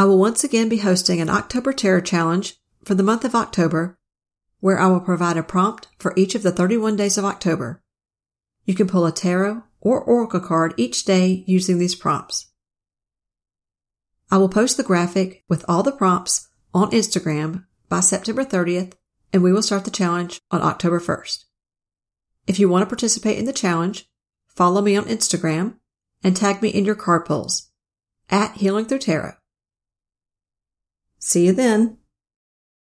I will once again be hosting an October Tarot Challenge for the month of October, where I will provide a prompt for each of the 31 days of October. You can pull a tarot or oracle card each day using these prompts. I will post the graphic with all the prompts on Instagram by September 30th, and we will start the challenge on October 1st. If you want to participate in the challenge, follow me on Instagram and tag me in your card pulls at Healing Thru Tarot. See you then.